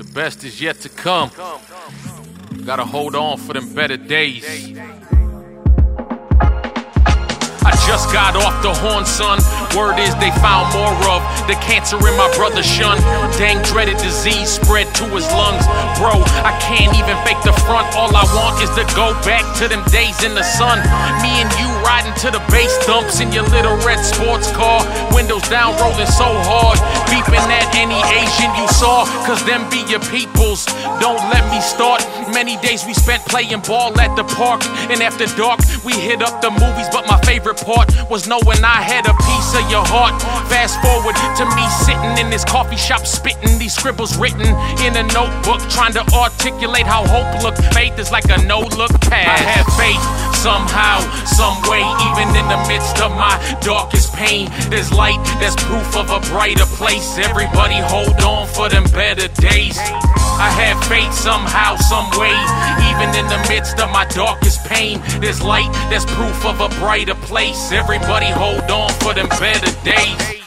The best is yet to come. Gotta hold on for them better days. I just got off the horn, son. Word is they found more of the cancer in my brother's shun. Dang dreaded disease spread to his lungs. Bro, I can't even fake the front. All I want is to go back to them days in the sun. Me and you riding to the bass dumps in your little red sports car. Windows down, rolling so hard. Beeping at any Asian you saw. Cause them be your peoples. Don't let me start. Many days we spent playing ball at the park. And after dark, we hit up the movies. But my favorite part was knowing I had a piece of your heart. Fast forward to me sitting in this coffee shop, spitting these scribbles written in a notebook, trying to articulate how hope look. Faith is like a no look pass. I have faith somehow, some way, even in the midst of my darkest pain. There's light, there's proof of a brighter place. Everybody hold on for them better days. I have faith somehow, some way, even in the midst of my darkest pain. There's light, there's proof of a brighter place. Everybody hold on for them better days.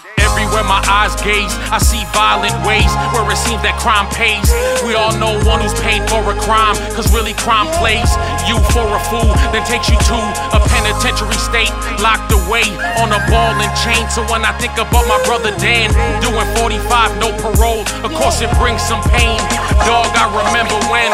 Everywhere my eyes gaze, I see violent ways where it seems that crime pays. We all know one who's paid for a crime, cause really crime plays you for a fool, then takes you to a penitentiary state, locked away on a ball and chain. So when I think about my brother Dan doing 45, no parole, of course it brings some pain. Dog, I remember when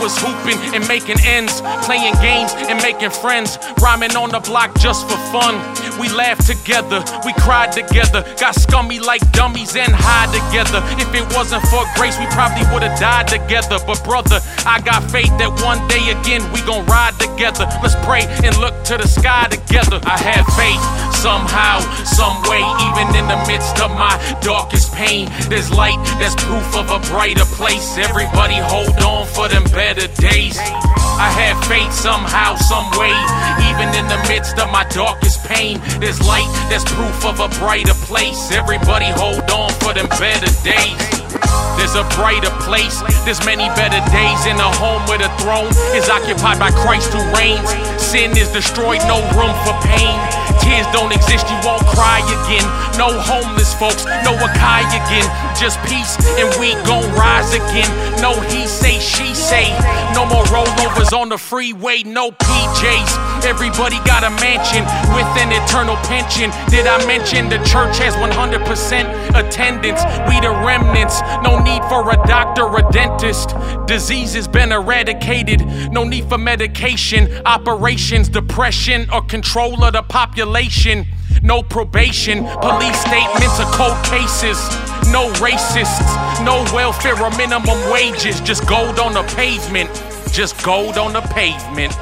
was hooping and making ends, playing games and making friends, rhyming on the block just for fun. We laughed together, we cried together, got scummy like dummies and high together. If it wasn't for grace, we probably would've died together. But brother, I got faith that one day again we gon' ride together. Let's pray and look to the sky together. I have faith somehow, some way, even in the midst of my darkest pain. There's light, there's proof of a brighter place. Everybody hold on for them better days. I have faith somehow, some way, even in the midst of my darkest pain. There's light, there's proof of a brighter place. Everybody hold on for them better days. There's a brighter place, there's many better days in a home where the throne is occupied by Christ who reigns. Sin is destroyed, no room for pain. Tears don't exist, you won't again. No homeless folks, no Akai again. Just peace, and we gon' rise again. No he say, she say. No more rollovers on the freeway, no PJs. Everybody got a mansion with an eternal pension. Did I mention the church has 100% attendance? We the remnants, no need for a doctor or dentist. Disease has been eradicated, no need for medication, operations, depression, or control of the population. No probation, police statements or cold cases. No racists, no welfare or minimum wages. Just gold on the pavement. Just gold on the pavement.